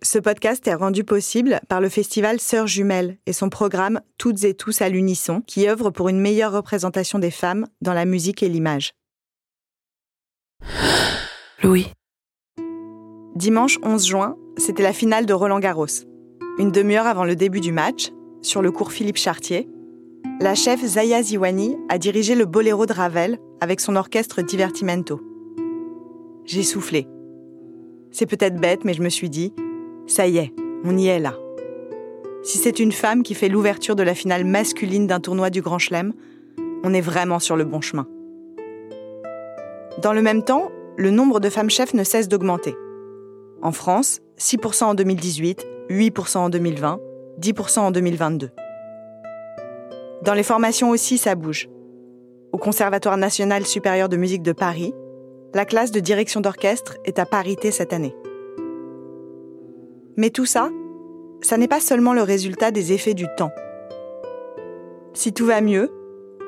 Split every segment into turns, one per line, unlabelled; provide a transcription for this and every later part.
Ce podcast est rendu possible par le festival Sœurs Jumelles et son programme Toutes et tous à l'unisson qui œuvre pour une meilleure représentation des femmes dans la musique et l'image.
Louis.
Dimanche 11 juin, c'était la finale de Roland Garros. Une demi-heure avant le début du match, sur le cours Philippe Chartier, la chef Zaya Ziwani a dirigé le boléro de Ravel avec son orchestre Divertimento. J'ai soufflé. C'est peut-être bête, mais je me suis dit, ça y est, on y est là. Si c'est une femme qui fait l'ouverture de la finale masculine d'un tournoi du Grand Chelem, on est vraiment sur le bon chemin. Dans le même temps, le nombre de femmes chefs ne cesse d'augmenter. En France, 6% en 2018, 8% en 2020, 10% en 2022. Dans les formations aussi, ça bouge. Au Conservatoire national supérieur de musique de Paris, la classe de direction d'orchestre est à parité cette année. Mais tout ça, ça n'est pas seulement le résultat des effets du temps. Si tout va mieux,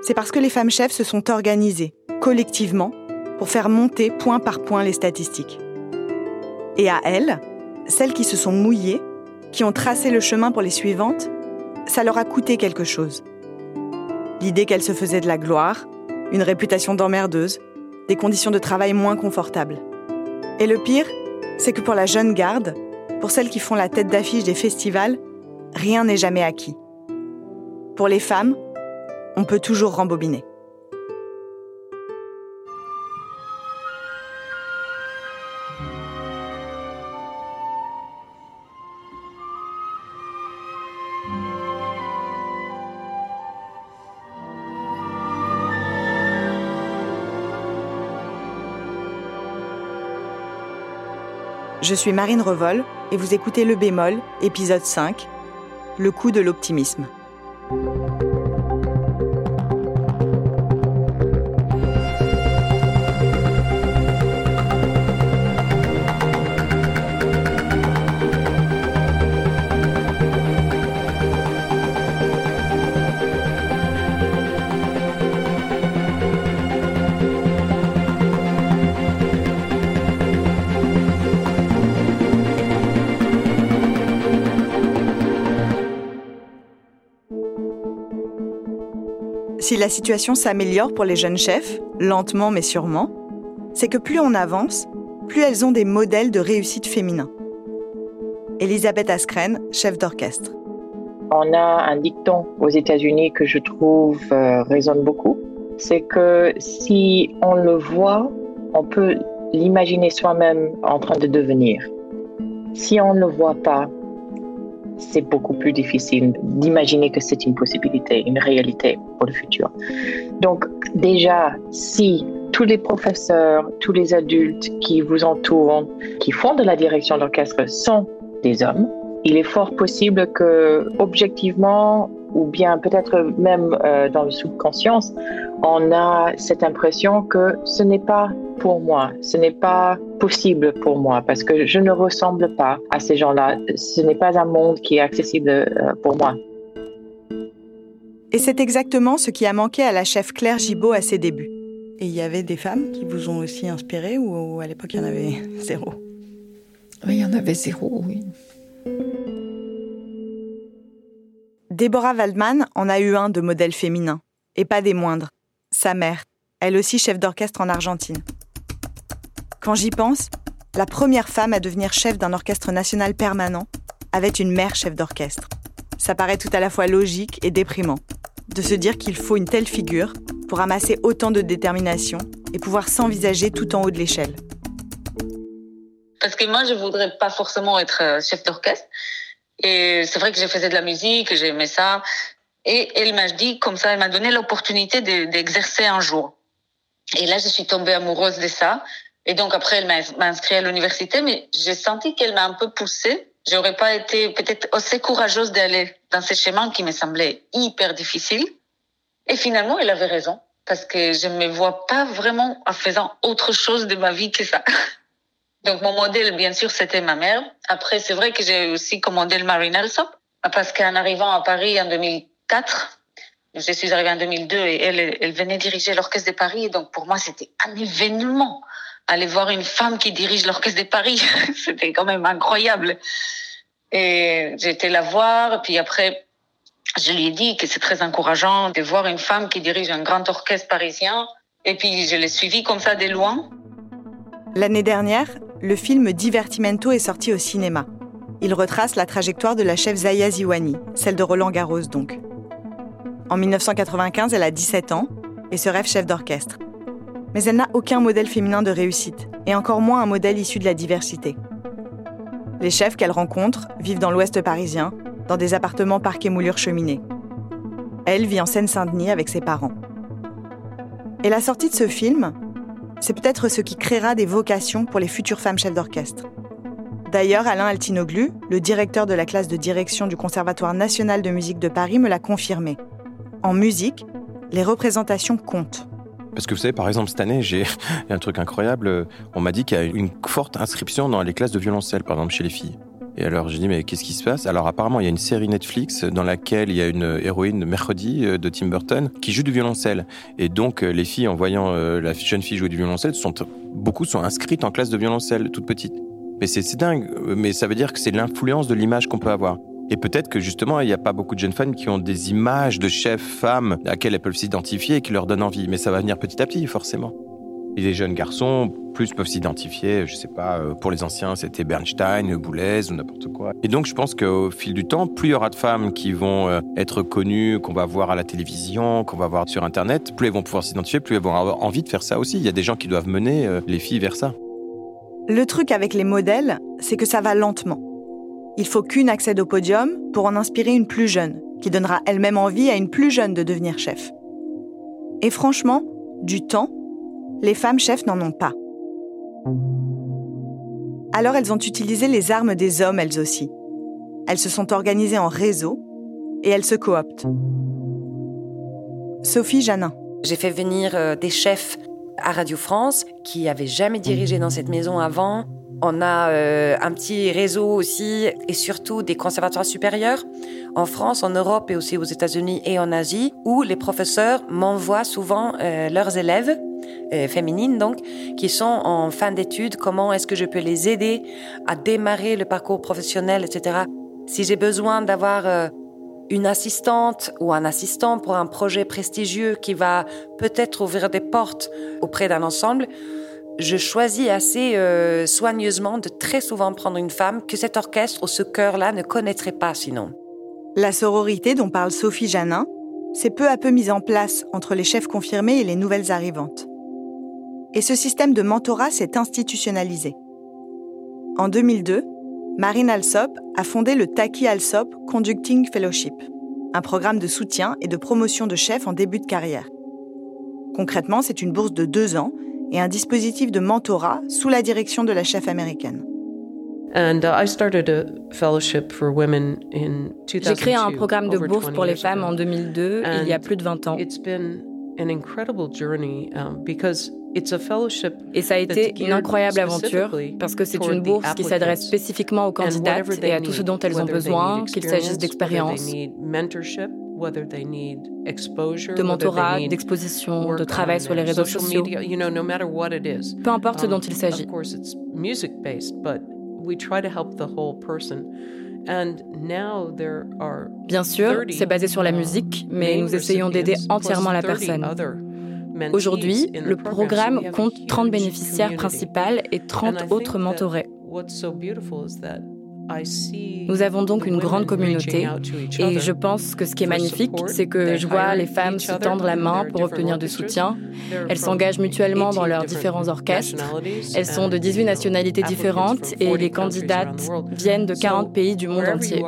c'est parce que les femmes chefs se sont organisées, collectivement, pour faire monter point par point les statistiques. Et à elles, celles qui se sont mouillées, qui ont tracé le chemin pour les suivantes, ça leur a coûté quelque chose. L'idée qu'elles se faisaient de la gloire, une réputation d'emmerdeuse, des conditions de travail moins confortables. Et le pire, c'est que pour la jeune garde, pour celles qui font la tête d'affiche des festivals, rien n'est jamais acquis. Pour les femmes, on peut toujours rembobiner. Je suis Marine Revol et vous écoutez Le Bémol, épisode 5, Le coup de l'optimisme. Si la situation s'améliore pour les jeunes chefs, lentement mais sûrement, c'est que plus on avance, plus elles ont des modèles de réussite féminin. Elisabeth Askren, chef d'orchestre.
On a un dicton aux États-Unis que je trouve euh, résonne beaucoup. C'est que si on le voit, on peut l'imaginer soi-même en train de devenir. Si on ne le voit pas, c'est beaucoup plus difficile d'imaginer que c'est une possibilité, une réalité le futur. Donc déjà, si tous les professeurs, tous les adultes qui vous entourent, qui font de la direction d'orchestre sont des hommes, il est fort possible que, objectivement, ou bien peut-être même euh, dans le subconscience, on a cette impression que ce n'est pas pour moi, ce n'est pas possible pour moi parce que je ne ressemble pas à ces gens-là. Ce n'est pas un monde qui est accessible euh, pour moi.
Et c'est exactement ce qui a manqué à la chef Claire Gibault à ses débuts. Et il y avait des femmes qui vous ont aussi inspiré ou à l'époque il y en avait zéro?
Oui, il y en avait zéro, oui.
Déborah Waldman en a eu un de modèle féminin, et pas des moindres. Sa mère, elle aussi chef d'orchestre en Argentine. Quand j'y pense, la première femme à devenir chef d'un orchestre national permanent avait une mère chef d'orchestre. Ça paraît tout à la fois logique et déprimant, de se dire qu'il faut une telle figure pour amasser autant de détermination et pouvoir s'envisager tout en haut de l'échelle.
Parce que moi, je voudrais pas forcément être euh, chef d'orchestre. Et c'est vrai que j'ai fait de la musique, j'aimais ça. Et elle m'a dit, comme ça, elle m'a donné l'opportunité d'exercer un jour. Et là, je suis tombée amoureuse de ça. Et donc après, elle m'a inscrit à l'université, mais j'ai senti qu'elle m'a un peu poussée j'aurais pas été peut-être assez courageuse d'aller dans ce chemin qui me semblait hyper difficile. Et finalement, elle avait raison parce que je me vois pas vraiment en faisant autre chose de ma vie que ça. Donc mon modèle, bien sûr, c'était ma mère. Après, c'est vrai que j'ai aussi comme modèle Marine Alsop parce qu'en arrivant à Paris en 2004, je suis arrivée en 2002 et elle, elle venait diriger l'Orchestre de Paris. Donc pour moi, c'était un événement. Aller voir une femme qui dirige l'Orchestre de Paris, c'était quand même incroyable. Et j'étais la voir. Puis après, je lui ai dit que c'est très encourageant de voir une femme qui dirige un grand orchestre parisien. Et puis je l'ai suivie comme ça de loin.
L'année dernière, le film Divertimento est sorti au cinéma. Il retrace la trajectoire de la chef Zaya Ziwani, celle de Roland Garros donc. En 1995, elle a 17 ans et se rêve chef d'orchestre. Mais elle n'a aucun modèle féminin de réussite, et encore moins un modèle issu de la diversité. Les chefs qu'elle rencontre vivent dans l'ouest parisien, dans des appartements parqués moulures cheminées. Elle vit en Seine-Saint-Denis avec ses parents. Et la sortie de ce film, c'est peut-être ce qui créera des vocations pour les futures femmes chefs d'orchestre. D'ailleurs, Alain Altinoglu, le directeur de la classe de direction du Conservatoire national de musique de Paris, me l'a confirmé. En musique, les représentations comptent.
Parce que vous savez, par exemple, cette année, j'ai un truc incroyable. On m'a dit qu'il y a une forte inscription dans les classes de violoncelle, par exemple, chez les filles. Et alors, j'ai dit, mais qu'est-ce qui se passe? Alors, apparemment, il y a une série Netflix dans laquelle il y a une héroïne mercredi euh, de Tim Burton qui joue du violoncelle. Et donc, euh, les filles, en voyant euh, la jeune fille jouer du violoncelle, sont, beaucoup sont inscrites en classe de violoncelle, toute petite. Mais c'est dingue. Mais ça veut dire que c'est l'influence de l'image qu'on peut avoir. Et peut-être que justement, il n'y a pas beaucoup de jeunes femmes qui ont des images de chefs femmes à laquelles elles peuvent s'identifier et qui leur donnent envie. Mais ça va venir petit à petit, forcément. Et les jeunes garçons, plus peuvent s'identifier, je sais pas, euh, pour les anciens, c'était Bernstein, Boulez ou n'importe quoi. Et donc, je pense qu'au fil du temps, plus il y aura de femmes qui vont euh, être connues, qu'on va voir à la télévision, qu'on va voir sur Internet, plus elles vont pouvoir s'identifier, plus elles vont avoir envie de faire ça aussi. Il y a des gens qui doivent mener euh, les filles vers ça.
Le truc avec les modèles, c'est que ça va lentement. Il faut qu'une accède au podium pour en inspirer une plus jeune, qui donnera elle-même envie à une plus jeune de devenir chef. Et franchement, du temps, les femmes chefs n'en ont pas. Alors elles ont utilisé les armes des hommes elles aussi. Elles se sont organisées en réseau et elles se cooptent. Sophie Janin.
J'ai fait venir euh, des chefs à Radio France qui n'avaient jamais dirigé dans cette maison avant. On a euh, un petit réseau aussi et surtout des conservatoires supérieurs en France, en Europe et aussi aux États-Unis et en Asie où les professeurs m'envoient souvent euh, leurs élèves euh, féminines donc, qui sont en fin d'études, comment est-ce que je peux les aider à démarrer le parcours professionnel, etc. Si j'ai besoin d'avoir euh, une assistante ou un assistant pour un projet prestigieux qui va peut-être ouvrir des portes auprès d'un ensemble, je choisis assez euh, soigneusement de très souvent prendre une femme que cet orchestre ou ce chœur-là ne connaîtrait pas sinon.
La sororité dont parle Sophie Janin s'est peu à peu mise en place entre les chefs confirmés et les nouvelles arrivantes et ce système de mentorat s'est institutionnalisé. En 2002, Marine Alsop a fondé le Taki Alsop Conducting Fellowship, un programme de soutien et de promotion de chefs en début de carrière. Concrètement, c'est une bourse de deux ans et un dispositif de mentorat sous la direction de la chef américaine.
Uh, J'ai créé un programme de bourse pour les femmes en 2002, il y a plus de 20 ans. Et ça a été une incroyable aventure parce que c'est une bourse qui s'adresse spécifiquement aux candidates et à tout ce dont elles ont besoin, qu'il s'agisse d'expérience, de mentorat, d'exposition, de travail sur les réseaux sociaux, peu importe ce dont il s'agit. Bien sûr, c'est basé sur la musique, mais nous essayons d'aider entièrement la personne. Aujourd'hui, le programme compte 30 bénéficiaires principales et 30 autres mentorés. Nous avons donc une grande communauté et je pense que ce qui est magnifique, c'est que je vois les femmes se tendre la main pour obtenir du soutien. Elles s'engagent mutuellement dans leurs différents orchestres. Elles sont de 18 nationalités différentes et les candidates viennent de 40 pays du monde entier.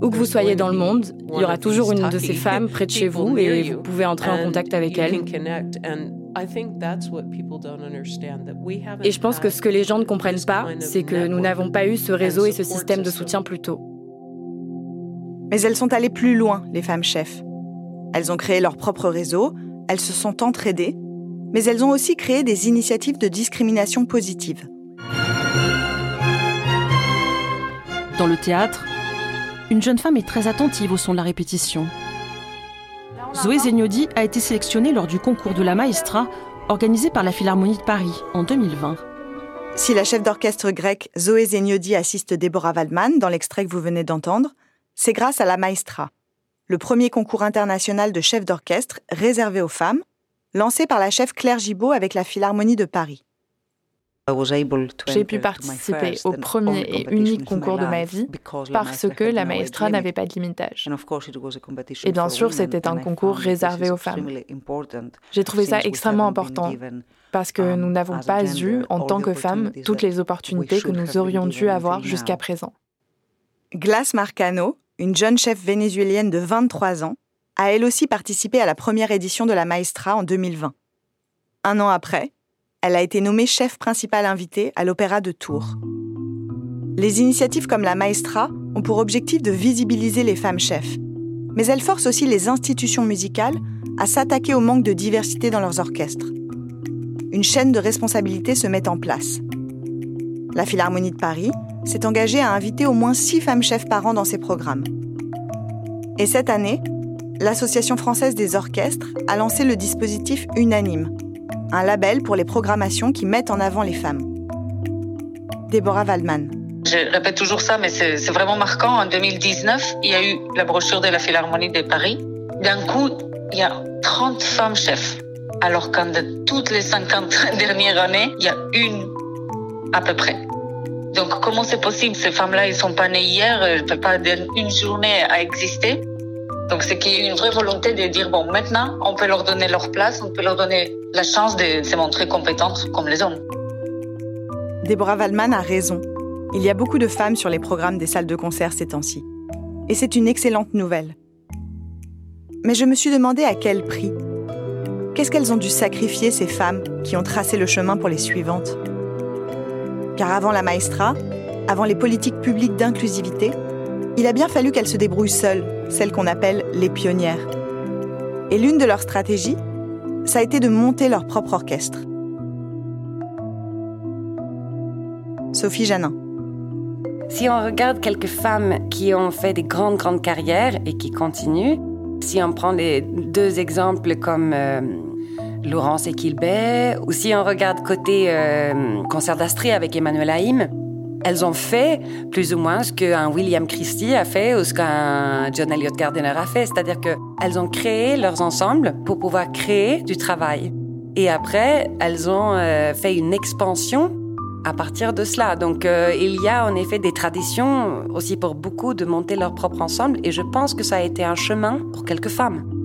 Où que vous soyez dans le monde, il y aura toujours une de ces femmes près de chez vous et vous pouvez entrer en contact avec elles.
Et je pense que ce que les gens ne comprennent pas, c'est que nous n'avons pas eu ce réseau et ce système de soutien plus tôt.
Mais elles sont allées plus loin, les femmes chefs. Elles ont créé leur propre réseau, elles se sont entraidées, mais elles ont aussi créé des initiatives de discrimination positive.
Dans le théâtre, une jeune femme est très attentive au son de la répétition. Zoé Zegnodi a été sélectionnée lors du concours de la Maestra organisé par la Philharmonie de Paris en 2020.
Si la chef d'orchestre grecque Zoé Zegnodi assiste Deborah Waldman dans l'extrait que vous venez d'entendre, c'est grâce à la Maestra, le premier concours international de chef d'orchestre réservé aux femmes, lancé par la chef Claire Gibault avec la Philharmonie de Paris.
J'ai pu participer au premier et unique concours de ma vie parce que la maestra n'avait pas de limitage. Et bien sûr, c'était un concours réservé aux femmes. J'ai trouvé ça extrêmement important parce que um, nous n'avons pas eu, en tant que femmes, toutes les opportunités que nous aurions dû avoir jusqu'à présent.
Glace Marcano, une jeune chef vénézuélienne de 23 ans, a elle aussi participé à la première édition de la Maestra en 2020. Un an après, elle a été nommée chef principale invitée à l'Opéra de Tours. Les initiatives comme la Maestra ont pour objectif de visibiliser les femmes chefs, mais elles forcent aussi les institutions musicales à s'attaquer au manque de diversité dans leurs orchestres. Une chaîne de responsabilité se met en place. La Philharmonie de Paris s'est engagée à inviter au moins six femmes chefs par an dans ses programmes. Et cette année, l'Association française des orchestres a lancé le dispositif Unanime, un label pour les programmations qui mettent en avant les femmes. Déborah Waldman.
Je répète toujours ça, mais c'est vraiment marquant. En 2019, il y a eu la brochure de la Philharmonie de Paris. D'un coup, il y a 30 femmes chefs. Alors qu'en toutes les 50 dernières années, il y a une à peu près. Donc comment c'est possible? Ces femmes-là, elles sont pas nées hier, elles ne peuvent pas une journée à exister. Donc c'est qu'il y a une vraie volonté de dire, bon, maintenant, on peut leur donner leur place, on peut leur donner la chance de se montrer compétentes comme les hommes.
Déborah Waldman a raison. Il y a beaucoup de femmes sur les programmes des salles de concert ces temps-ci. Et c'est une excellente nouvelle. Mais je me suis demandé à quel prix. Qu'est-ce qu'elles ont dû sacrifier, ces femmes qui ont tracé le chemin pour les suivantes? Car avant la maestra, avant les politiques publiques d'inclusivité, il a bien fallu qu'elles se débrouillent seules, celles qu'on appelle les pionnières. Et l'une de leurs stratégies, ça a été de monter leur propre orchestre. Sophie Janin.
Si on regarde quelques femmes qui ont fait des grandes, grandes carrières et qui continuent, si on prend les deux exemples comme euh, Laurence Equilbet, ou si on regarde côté euh, concert d'Astrée avec Emmanuel Haïm, elles ont fait plus ou moins ce qu'un William Christie a fait ou ce qu'un John Elliott Gardiner a fait. C'est-à-dire qu'elles ont créé leurs ensembles pour pouvoir créer du travail. Et après, elles ont euh, fait une expansion à partir de cela. Donc euh, il y a en effet des traditions aussi pour beaucoup de monter leur propre ensemble et je pense que ça a été un chemin pour quelques femmes.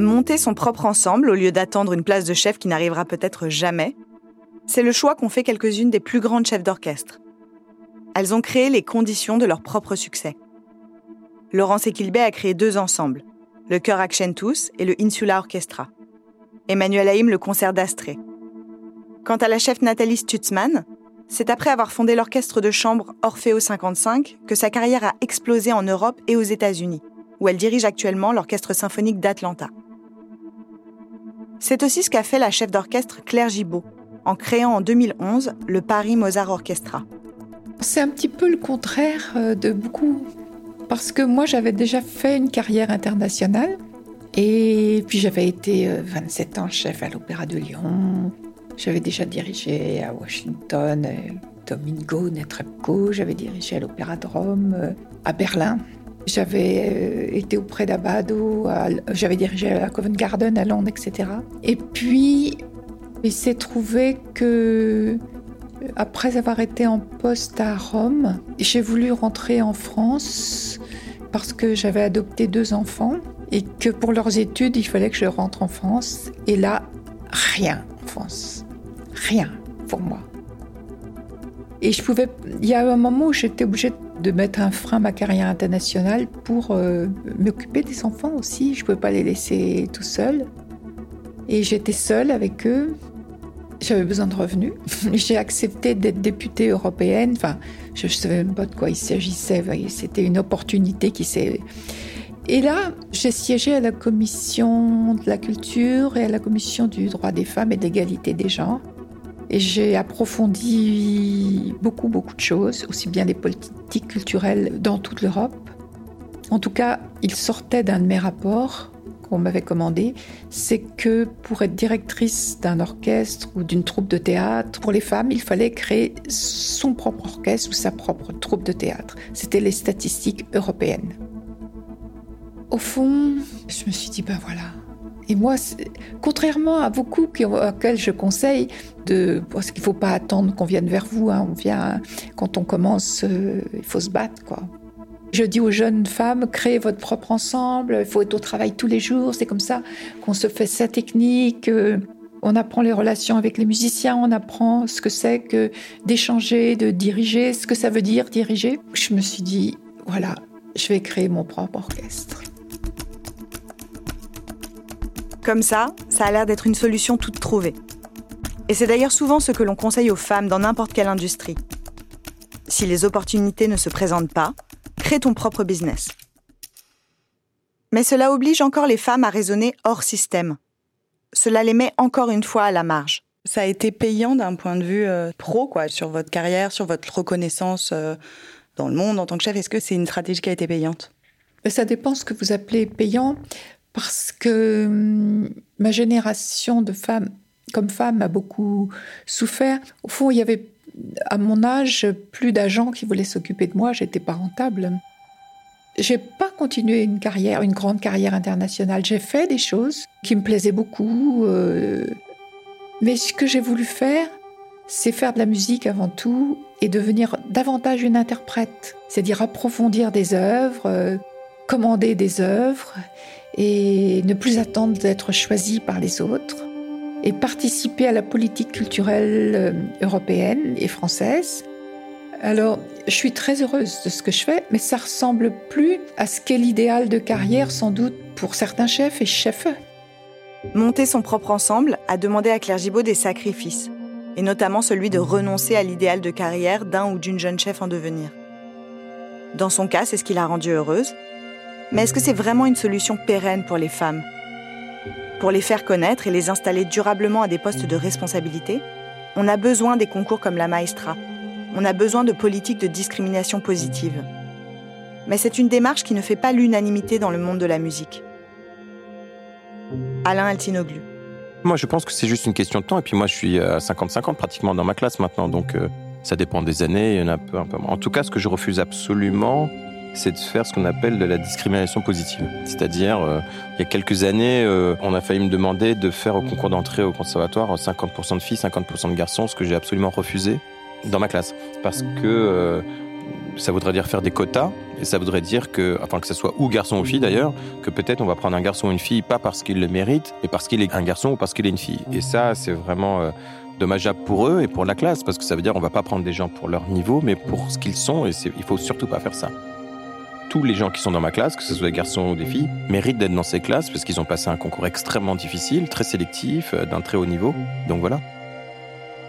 Monter son propre ensemble au lieu d'attendre une place de chef qui n'arrivera peut-être jamais, c'est le choix qu'ont fait quelques-unes des plus grandes chefs d'orchestre. Elles ont créé les conditions de leur propre succès. Laurence Equilbet a créé deux ensembles, le Chœur Accentus et le Insula Orchestra. Emmanuel Haïm le concert d'Astrée. Quant à la chef Nathalie Stutzmann, c'est après avoir fondé l'orchestre de chambre Orfeo 55 que sa carrière a explosé en Europe et aux États-Unis, où elle dirige actuellement l'orchestre symphonique d'Atlanta. C'est aussi ce qu'a fait la chef d'orchestre Claire Gibault, en créant en 2011 le Paris Mozart Orchestra.
C'est un petit peu le contraire euh, de beaucoup, parce que moi j'avais déjà fait une carrière internationale, et puis j'avais été 27 euh, ans chef à l'Opéra de Lyon, j'avais déjà dirigé à Washington, euh, Domingo Netrebko, j'avais dirigé à l'Opéra de Rome, à Berlin. J'avais euh, été auprès d'Abado, j'avais dirigé à Covent Garden à Londres, etc. Et puis, il s'est trouvé que, après avoir été en poste à Rome, j'ai voulu rentrer en France parce que j'avais adopté deux enfants et que pour leurs études, il fallait que je rentre en France. Et là, rien en France. Rien pour moi. Et je pouvais. Il y a un moment où j'étais obligée de mettre un frein à ma carrière internationale pour euh, m'occuper des enfants aussi. Je ne pouvais pas les laisser tout seuls. Et j'étais seule avec eux. J'avais besoin de revenus. J'ai accepté d'être députée européenne. Enfin, je ne savais même pas de quoi il s'agissait. C'était une opportunité qui s'est... Et là, j'ai siégé à la commission de la culture et à la commission du droit des femmes et de l'égalité des genres. Et j'ai approfondi beaucoup, beaucoup de choses, aussi bien les politiques culturelles dans toute l'Europe. En tout cas, il sortait d'un de mes rapports qu'on m'avait commandé, c'est que pour être directrice d'un orchestre ou d'une troupe de théâtre, pour les femmes, il fallait créer son propre orchestre ou sa propre troupe de théâtre. C'était les statistiques européennes. Au fond, je me suis dit, ben voilà, et moi, contrairement à beaucoup auxquels je conseille, parce qu'il ne faut pas attendre qu'on vienne vers vous, hein, on vient, quand on commence, euh, il faut se battre. Je dis aux jeunes femmes, créez votre propre ensemble, il faut être au travail tous les jours, c'est comme ça qu'on se fait sa technique. Euh, on apprend les relations avec les musiciens, on apprend ce que c'est que d'échanger, de diriger, ce que ça veut dire diriger. Je me suis dit, voilà, je vais créer mon propre orchestre.
Comme ça, ça a l'air d'être une solution toute trouvée. Et c'est d'ailleurs souvent ce que l'on conseille aux femmes dans n'importe quelle industrie. Si les opportunités ne se présentent pas, crée ton propre business. Mais cela oblige encore les femmes à raisonner hors système. Cela les met encore une fois à la marge.
Ça a été payant d'un point de vue euh, pro, quoi, sur votre carrière, sur votre reconnaissance euh, dans le monde en tant que chef. Est-ce que c'est une stratégie qui a été payante?
Ça dépend ce que vous appelez payant parce que hum, ma génération de femmes, comme femme, a beaucoup souffert. Au fond, il y avait à mon âge plus d'agents qui voulaient s'occuper de moi. J'étais pas rentable. J'ai pas continué une carrière, une grande carrière internationale. J'ai fait des choses qui me plaisaient beaucoup, euh, mais ce que j'ai voulu faire, c'est faire de la musique avant tout et devenir davantage une interprète, c'est-à-dire approfondir des œuvres, euh, commander des œuvres et ne plus attendre d'être choisi par les autres et participer à la politique culturelle euh, européenne et française. Alors, je suis très heureuse de ce que je fais, mais ça ressemble plus à ce qu'est l'idéal de carrière sans doute pour certains chefs et chefs.
Monter son propre ensemble a demandé à Claire Gibault des sacrifices, et notamment celui de renoncer à l'idéal de carrière d'un ou d'une jeune chef en devenir. Dans son cas, c'est ce qui l'a rendue heureuse, mais est-ce que c'est vraiment une solution pérenne pour les femmes? Pour les faire connaître et les installer durablement à des postes de responsabilité, on a besoin des concours comme la Maestra. On a besoin de politiques de discrimination positive. Mais c'est une démarche qui ne fait pas l'unanimité dans le monde de la musique. Alain Altinoglu.
Moi, je pense que c'est juste une question de temps. Et puis moi, je suis à 50-50 pratiquement dans ma classe maintenant. Donc, euh, ça dépend des années. Il y en a un peu. En tout cas, ce que je refuse absolument, c'est de faire ce qu'on appelle de la discrimination positive. C'est-à-dire, euh, il y a quelques années, euh, on a failli me demander de faire au concours d'entrée au conservatoire 50% de filles, 50% de garçons, ce que j'ai absolument refusé dans ma classe. Parce que euh, ça voudrait dire faire des quotas, et ça voudrait dire que, enfin que ce soit ou garçon ou fille d'ailleurs, que peut-être on va prendre un garçon ou une fille, pas parce qu'il le mérite, mais parce qu'il est un garçon ou parce qu'il est une fille. Et ça, c'est vraiment dommageable pour eux et pour la classe, parce que ça veut dire on va pas prendre des gens pour leur niveau, mais pour ce qu'ils sont, et il faut surtout pas faire ça tous les gens qui sont dans ma classe, que ce soit des garçons ou des filles, méritent d'être dans ces classes parce qu'ils ont passé un concours extrêmement difficile, très sélectif, euh, d'un très haut niveau. Donc voilà.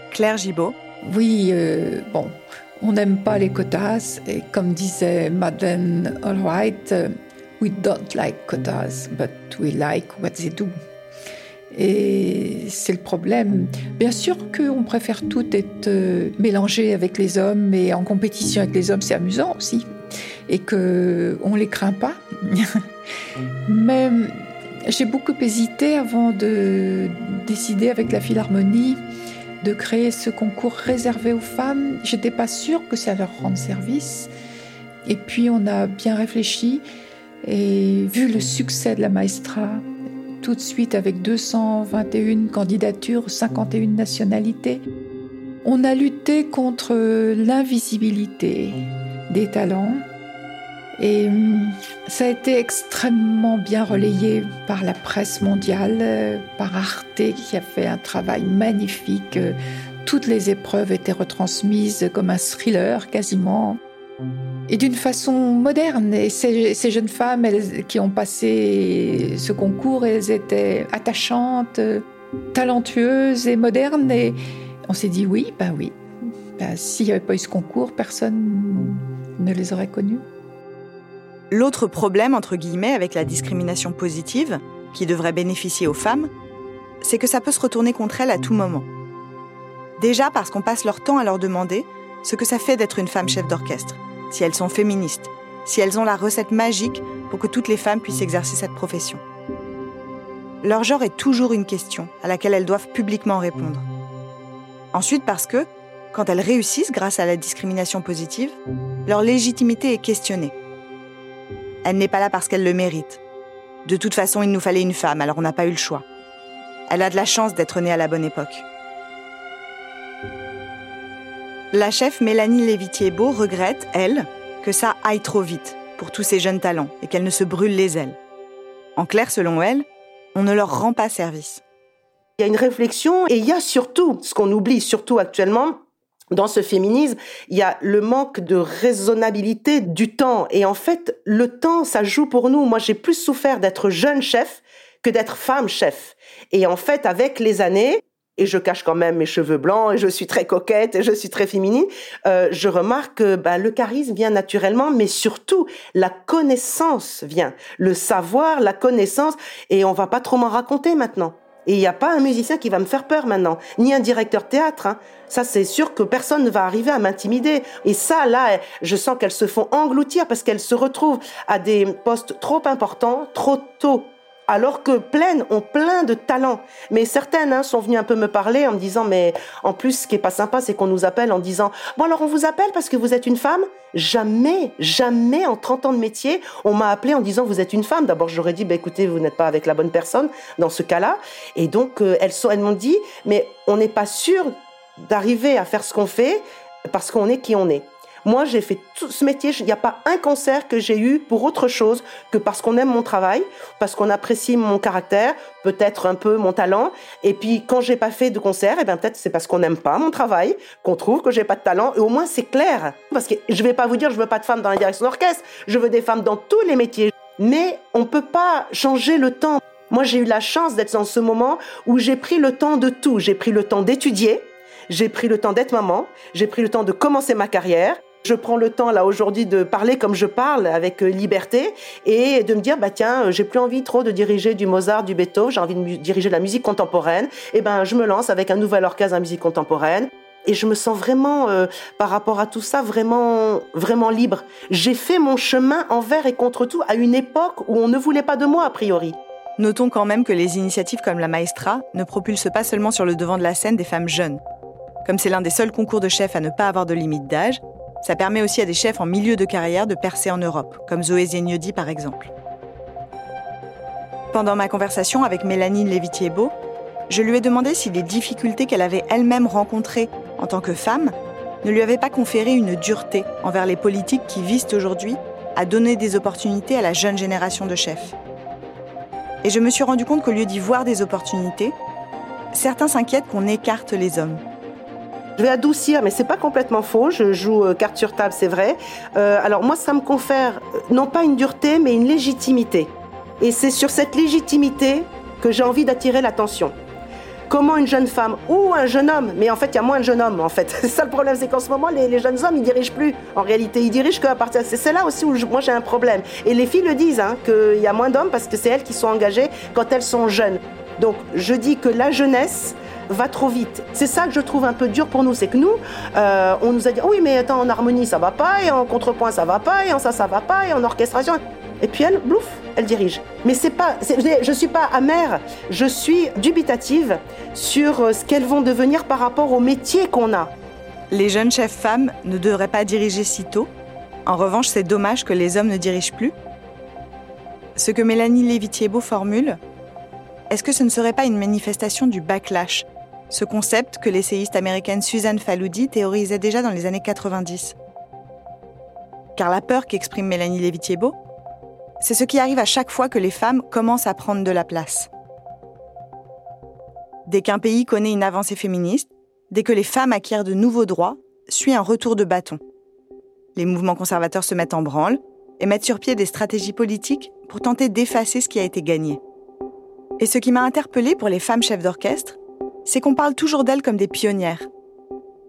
Claire Gibault.
Oui, euh, bon, on n'aime pas les quotas et comme disait Madeleine Albright, euh, we don't like quotas, but we like what they do. Et c'est le problème. Bien sûr qu'on préfère tout être mélangé avec les hommes et en compétition avec les hommes, c'est amusant aussi et que on les craint pas. Mais j'ai beaucoup hésité avant de décider avec la Philharmonie de créer ce concours réservé aux femmes. J'étais pas sûre que ça leur rende service. Et puis on a bien réfléchi et vu le succès de la Maestra, tout de suite avec 221 candidatures, 51 nationalités, on a lutté contre l'invisibilité des talents et hum, ça a été extrêmement bien relayé par la presse mondiale, euh, par Arte qui a fait un travail magnifique. Euh, toutes les épreuves étaient retransmises comme un thriller quasiment. et d'une façon moderne. Et ces, jeunes femmes elles, qui ont passé ce concours, elles étaient attachantes, talentueuses et modernes. Et on s'est dit oui, ben oui. Ben, S'il n'y avait pas eu ce concours, personne ne les aurait connues.
L'autre problème, entre guillemets, avec la discrimination positive, qui devrait bénéficier aux femmes, c'est que ça peut se retourner contre elles à tout moment. Déjà parce qu'on passe leur temps à leur demander ce que ça fait d'être une femme chef d'orchestre, si elles sont féministes, si elles ont la recette magique pour que toutes les femmes puissent exercer cette profession. Leur genre est toujours une question à laquelle elles doivent publiquement répondre. Ensuite parce que, quand elles réussissent grâce à la discrimination positive, leur légitimité est questionnée. Elle n'est pas là parce qu'elle le mérite. De toute façon, il nous fallait une femme, alors on n'a pas eu le choix. Elle a de la chance d'être née à la bonne époque. La chef Mélanie Lévitier-Beau regrette, elle, que ça aille trop vite pour tous ces jeunes talents et qu'elle ne se brûle les ailes. En clair, selon elle, on ne leur rend pas service.
Il y a une réflexion et il y a surtout, ce qu'on oublie surtout actuellement, dans ce féminisme, il y a le manque de raisonnabilité du temps. Et en fait, le temps, ça joue pour nous. Moi, j'ai plus souffert d'être jeune chef que d'être femme chef. Et en fait, avec les années, et je cache quand même mes cheveux blancs et je suis très coquette et je suis très féminine, euh, je remarque que bah, le charisme vient naturellement, mais surtout la connaissance vient, le savoir, la connaissance, et on va pas trop m'en raconter maintenant. Et il n'y a pas un musicien qui va me faire peur maintenant, ni un directeur théâtre. Hein. Ça, c'est sûr que personne ne va arriver à m'intimider. Et ça, là, je sens qu'elles se font engloutir parce qu'elles se retrouvent à des postes trop importants, trop tôt alors que pleines ont plein de talents. Mais certaines hein, sont venues un peu me parler en me disant, mais en plus, ce qui est pas sympa, c'est qu'on nous appelle en disant, bon alors on vous appelle parce que vous êtes une femme? Jamais, jamais en 30 ans de métier, on m'a appelé en disant, vous êtes une femme. D'abord, j'aurais dit, bah, écoutez, vous n'êtes pas avec la bonne personne dans ce cas-là. Et donc, euh, elles, elles m'ont dit, mais on n'est pas sûr d'arriver à faire ce qu'on fait parce qu'on est qui on est. Moi, j'ai fait tout ce métier. Il n'y a pas un concert que j'ai eu pour autre chose que parce qu'on aime mon travail, parce qu'on apprécie mon caractère, peut-être un peu mon talent. Et puis, quand j'ai pas fait de concert, eh bien, peut-être c'est parce qu'on n'aime pas mon travail, qu'on trouve que j'ai pas de talent. Et au moins, c'est clair. Parce que je vais pas vous dire, je veux pas de femmes dans la direction d'orchestre. Je veux des femmes dans tous les métiers. Mais on peut pas changer le temps. Moi, j'ai eu la chance d'être dans ce moment où j'ai pris le temps de tout. J'ai pris le temps d'étudier. J'ai pris le temps d'être maman. J'ai pris le temps de commencer ma carrière. Je prends le temps là aujourd'hui de parler comme je parle avec euh, liberté et de me dire bah tiens euh, j'ai plus envie trop de diriger du Mozart, du Beethoven, j'ai envie de diriger de la musique contemporaine. Et eh ben je me lance avec un nouvel orchestre de musique contemporaine. Et je me sens vraiment, euh, par rapport à tout ça, vraiment, vraiment libre. J'ai fait mon chemin envers et contre tout à une époque où on ne voulait pas de moi a priori.
Notons quand même que les initiatives comme la Maestra ne propulsent pas seulement sur le devant de la scène des femmes jeunes. Comme c'est l'un des seuls concours de chefs à ne pas avoir de limite d'âge, ça permet aussi à des chefs en milieu de carrière de percer en Europe, comme Zoé Zignodi par exemple. Pendant ma conversation avec Mélanie Lévitier-Beau, je lui ai demandé si les difficultés qu'elle avait elle-même rencontrées en tant que femme ne lui avaient pas conféré une dureté envers les politiques qui visent aujourd'hui à donner des opportunités à la jeune génération de chefs. Et je me suis rendu compte qu'au lieu d'y voir des opportunités, certains s'inquiètent qu'on écarte les hommes.
Je vais adoucir, mais c'est pas complètement faux. Je joue euh, carte sur table, c'est vrai. Euh, alors moi, ça me confère euh, non pas une dureté, mais une légitimité. Et c'est sur cette légitimité que j'ai envie d'attirer l'attention. Comment une jeune femme ou un jeune homme, mais en fait il y a moins de jeunes hommes en fait. C'est ça le problème, c'est qu'en ce moment les, jeunes hommes ils dirigent plus. En réalité ils dirigent qu'à partir. C'est là aussi où moi j'ai un problème. Et les filles le disent hein, qu'il y a moins d'hommes parce que c'est elles qui sont engagées quand elles sont jeunes. Donc je dis que la jeunesse va trop vite. C'est ça que je trouve un peu dur pour nous, c'est que nous, euh, on nous a dit, oui, mais attends, en harmonie ça va pas, et en contrepoint ça va pas, et en ça ça va pas, et en orchestration. Et puis elle, blouf, elle dirige. Mais c'est pas, je suis pas amère, je suis dubitative sur euh, ce qu'elles vont devenir par rapport au métier qu'on a.
Les jeunes chefs femmes ne devraient pas diriger si tôt. En revanche, c'est dommage que les hommes ne dirigent plus. Ce que Mélanie Lévitier-Beau formule, est-ce que ce ne serait pas une manifestation du backlash? Ce concept que l'essayiste américaine Suzanne Faloudi théorisait déjà dans les années 90. Car la peur qu'exprime Mélanie Lévitier-Beau, c'est ce qui arrive à chaque fois que les femmes commencent à prendre de la place. Dès qu'un pays connaît une avancée féministe, dès que les femmes acquièrent de nouveaux droits, suit un retour de bâton. les mouvements conservateurs se mettent en branle et mettent sur pied des stratégies politiques pour tenter d'effacer ce qui a été gagné. Et ce qui m'a interpellée pour les femmes chefs d'orchestre, c'est qu'on parle toujours d'elles comme des pionnières.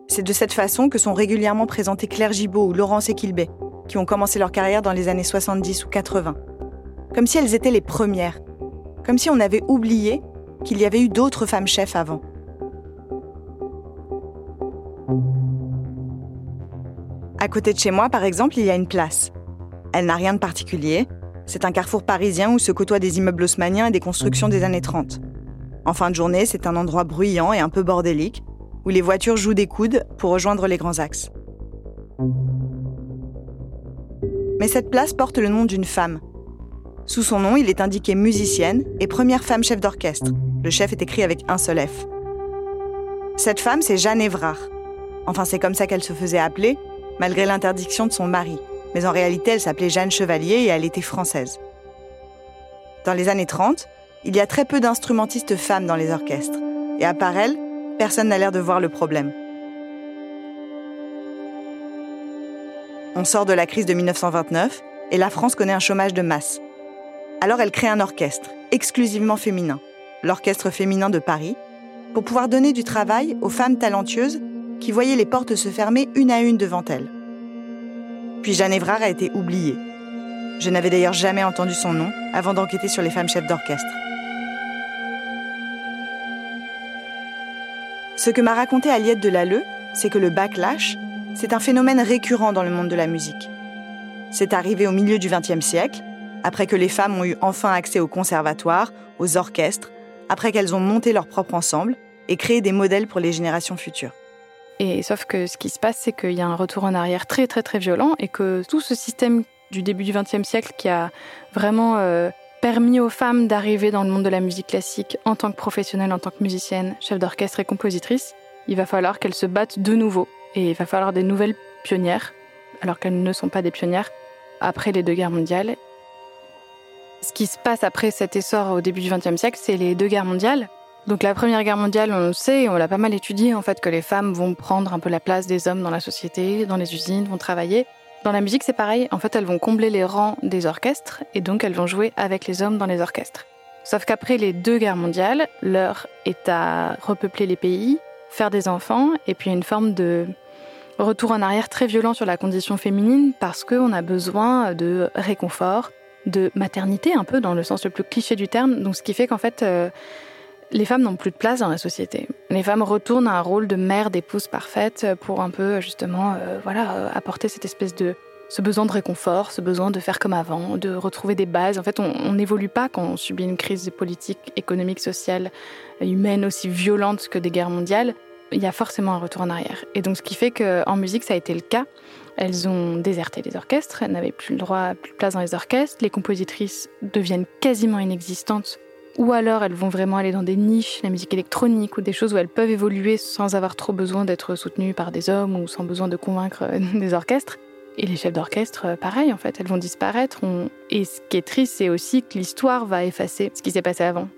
C'est de cette façon que sont régulièrement présentées Claire Gibault ou Laurence Equilbé, qui ont commencé leur carrière dans les années 70 ou 80. Comme si elles étaient les premières. Comme si on avait oublié qu'il y avait eu d'autres femmes chefs avant. À côté de chez moi, par exemple, il y a une place. Elle n'a rien de particulier. C'est un carrefour parisien où se côtoient des immeubles haussmanniens et des constructions des années 30. En fin de journée, c'est un endroit bruyant et un peu bordélique, où les voitures jouent des coudes pour rejoindre les grands axes. Mais cette place porte le nom d'une femme. Sous son nom, il est indiqué musicienne et première femme chef d'orchestre. Le chef est écrit avec un seul F. Cette femme, c'est Jeanne Évrard. Enfin, c'est comme ça qu'elle se faisait appeler, malgré l'interdiction de son mari. Mais en réalité, elle s'appelait Jeanne Chevalier et elle était française. Dans les années 30, il y a très peu d'instrumentistes femmes dans les orchestres. Et à part elle, personne n'a l'air de voir le problème. On sort de la crise de 1929 et la France connaît un chômage de masse. Alors elle crée un orchestre, exclusivement féminin, l'Orchestre féminin de Paris, pour pouvoir donner du travail aux femmes talentueuses qui voyaient les portes se fermer une à une devant elles. Puis Jeanne a été oubliée. Je n'avais d'ailleurs jamais entendu son nom avant d'enquêter sur les femmes chefs d'orchestre. Ce que m'a raconté Aliette de Lalleux, c'est que le backlash, c'est un phénomène récurrent dans le monde de la musique. C'est arrivé au milieu du XXe siècle, après que les femmes ont eu enfin accès aux conservatoires, aux orchestres, après qu'elles ont monté leur propre ensemble et créé des modèles pour les générations futures.
Et sauf que ce qui se passe, c'est qu'il y a un retour en arrière très très très violent et que tout ce système du début du XXe siècle qui a vraiment euh, permis aux femmes d'arriver dans le monde de la musique classique en tant que professionnelles, en tant que musiciennes, chef d'orchestre et compositrices, il va falloir qu'elles se battent de nouveau. Et il va falloir des nouvelles pionnières, alors qu'elles ne sont pas des pionnières, après les deux guerres mondiales. Ce qui se passe après cet essor au début du XXe siècle, c'est les deux guerres mondiales. Donc la Première Guerre mondiale, on sait, on l'a pas mal étudié en fait, que les femmes vont prendre un peu la place des hommes dans la société, dans les usines, vont travailler. Dans la musique, c'est pareil. En fait, elles vont combler les rangs des orchestres et donc elles vont jouer avec les hommes dans les orchestres. Sauf qu'après les deux guerres mondiales, l'heure est à repeupler les pays, faire des enfants et puis une forme de retour en arrière très violent sur la condition féminine parce qu'on a besoin de réconfort, de maternité un peu dans le sens le plus cliché du terme. Donc ce qui fait qu'en fait euh, les femmes n'ont plus de place dans la société. Les femmes retournent à un rôle de mère, d'épouse parfaite pour un peu justement euh, voilà, euh, apporter cette espèce de ce besoin de réconfort, ce besoin de faire comme avant, de retrouver des bases. En fait, on n'évolue pas quand on subit une crise politique, économique, sociale, humaine aussi violente que des guerres mondiales. Il y a forcément un retour en arrière. Et donc, ce qui fait qu'en musique, ça a été le cas. Elles ont déserté les orchestres, elles n'avaient plus le droit, plus de place dans les orchestres. Les compositrices deviennent quasiment inexistantes ou alors elles vont vraiment aller dans des niches, la musique électronique ou des choses où elles peuvent évoluer sans avoir trop besoin d'être soutenues par des hommes ou sans besoin de convaincre euh, des orchestres. Et les chefs d'orchestre, euh, pareil en fait, elles vont disparaître. Et ce qui est triste, c'est aussi que l'histoire va effacer ce qui s'est passé avant.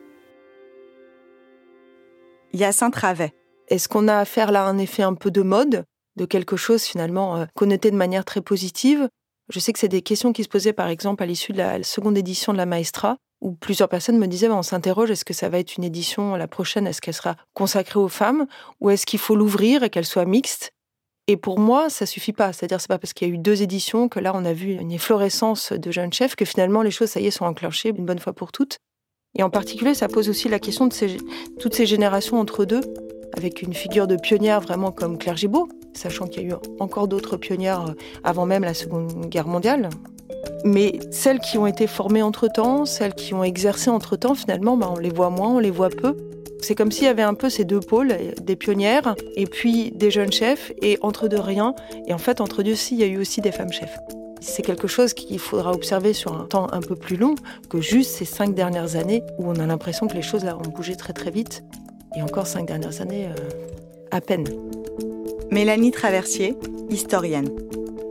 Yacinthe Ravet.
Est-ce qu'on a affaire là à un effet un peu de mode, de quelque chose finalement euh, connoté de manière très positive? Je sais que c'est des questions qui se posaient par exemple à l'issue de la seconde édition de la Maestra, où plusieurs personnes me disaient, bah, on s'interroge, est-ce que ça va être une édition, la prochaine, est-ce qu'elle sera consacrée aux femmes, ou est-ce qu'il faut l'ouvrir et qu'elle soit mixte? Et pour moi, ça suffit pas. C'est-à-dire, c'est pas parce qu'il y a eu deux éditions que là, on a vu une efflorescence de jeunes chefs que finalement, les choses, ça y est, sont enclenchées une bonne fois pour toutes. Et en particulier, ça pose aussi la question de toutes ces générations entre deux, avec une figure de pionnière vraiment comme Claire Gibault, sachant qu'il y a eu encore d'autres pionnières euh, avant même la Seconde Guerre mondiale. Mais celles qui ont été formées entre-temps, celles qui ont exercé entre-temps, finalement, bah, on les voit moins, on les voit peu. C'est comme s'il y avait un peu ces deux pôles, des pionnières et puis des jeunes chefs, et entre deux rien. Et en fait, entre deux aussi, il y a eu aussi des femmes chefs. C'est quelque chose qu'il faudra observer sur un temps un peu plus long que juste ces cinq dernières années où on a l'impression que les choses ont bougé très très vite. Et encore cinq dernières années, euh, à peine.
Mélanie Traversier, historienne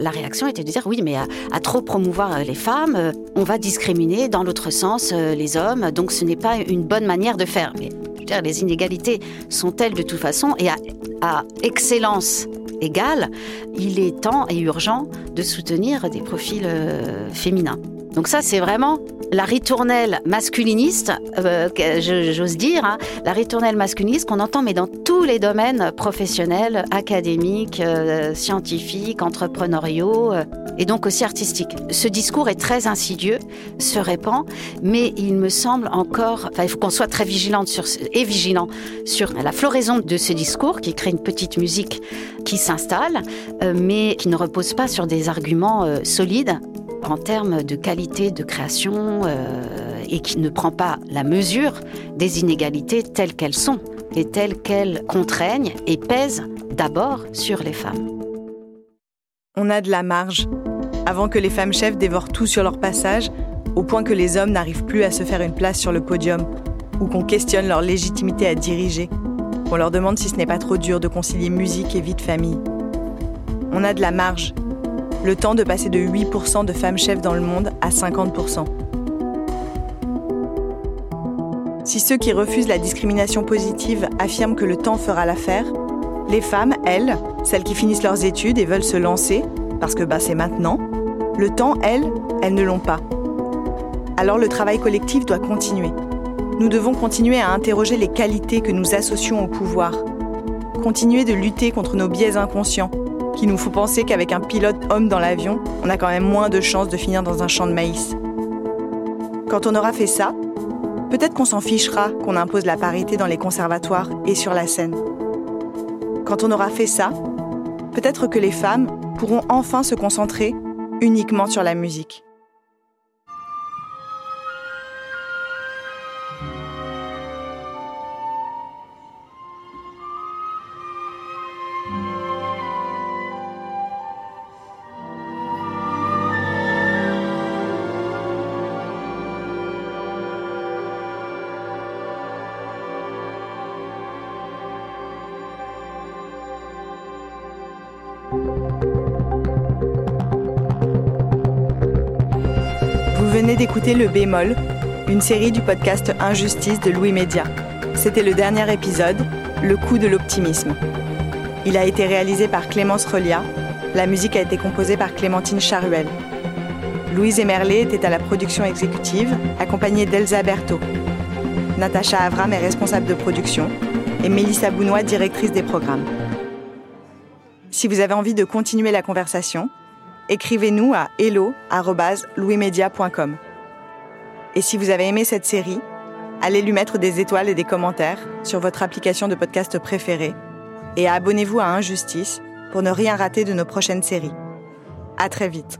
la réaction était de dire oui, mais à, trop promouvoir euh, les femmes, euh, on va discriminer dans l'autre sens euh, les hommes, donc ce n'est pas une bonne manière de faire. Mais les inégalités sont telles de toute façon, et à, excellence égale, il est temps et urgent de soutenir des profils féminins. Donc ça, c'est vraiment la ritournelle masculiniste, euh, j'ose dire, hein, la ritournelle masculiniste qu'on entend, mais dans tous les domaines professionnels, académiques, euh, scientifiques, entrepreneuriaux, euh, et donc aussi artistiques. Ce discours est très insidieux, se répand, mais il me semble encore, il faut qu'on soit très vigilante et vigilant sur la floraison de ce discours qui crée une petite musique qui s'installe, mais qui ne repose pas sur des arguments solides en termes de qualité de création euh, et qui ne prend pas la mesure des inégalités telles qu'elles sont et telles qu'elles contraignent et pèsent d'abord sur les femmes.
On a de la marge. Avant que les femmes chefs dévorent tout sur leur passage, au point que les hommes n'arrivent plus à se faire une place sur le podium, ou qu'on questionne leur légitimité à diriger, qu'on leur demande si ce n'est pas trop dur de concilier musique et vie de famille. On a de la marge le temps de passer de 8% de femmes chefs dans le monde à 50%. Si ceux qui refusent la discrimination positive affirment que le temps fera l'affaire, les femmes, elles, celles qui finissent leurs études et veulent se lancer, parce que bah, c'est maintenant, le temps, elles, elles ne l'ont pas. Alors le travail collectif doit continuer. Nous devons continuer à interroger les qualités que nous associons au pouvoir, continuer de lutter contre nos biais inconscients, qui nous faut penser qu'avec un pilote homme dans l'avion, on a quand même moins de chances de finir dans un champ de maïs. Quand on aura fait ça, peut-être qu'on s'en fichera qu'on impose la parité dans les conservatoires et sur la scène. Quand on aura fait ça, peut-être que les femmes pourront enfin se concentrer uniquement sur la musique. Venez d'écouter Le Bémol, une série du podcast Injustice de Louis Média. C'était le dernier épisode, Le coup de l'optimisme. Il a été réalisé par Clémence Relia. La musique a été composée par Clémentine Charuel. Louise Emerlé était à la production exécutive, accompagnée d'Elsa Berthaud. Natacha Avram est responsable de production et Mélissa Bounois, directrice des programmes. Si vous avez envie de continuer la conversation, écrivez-nous à hello.louismedia.com. Et si vous avez aimé cette série, allez lui mettre des étoiles et des commentaires sur votre application de podcast préférée et abonnez-vous à Injustice pour ne rien rater de nos prochaines séries. À très vite.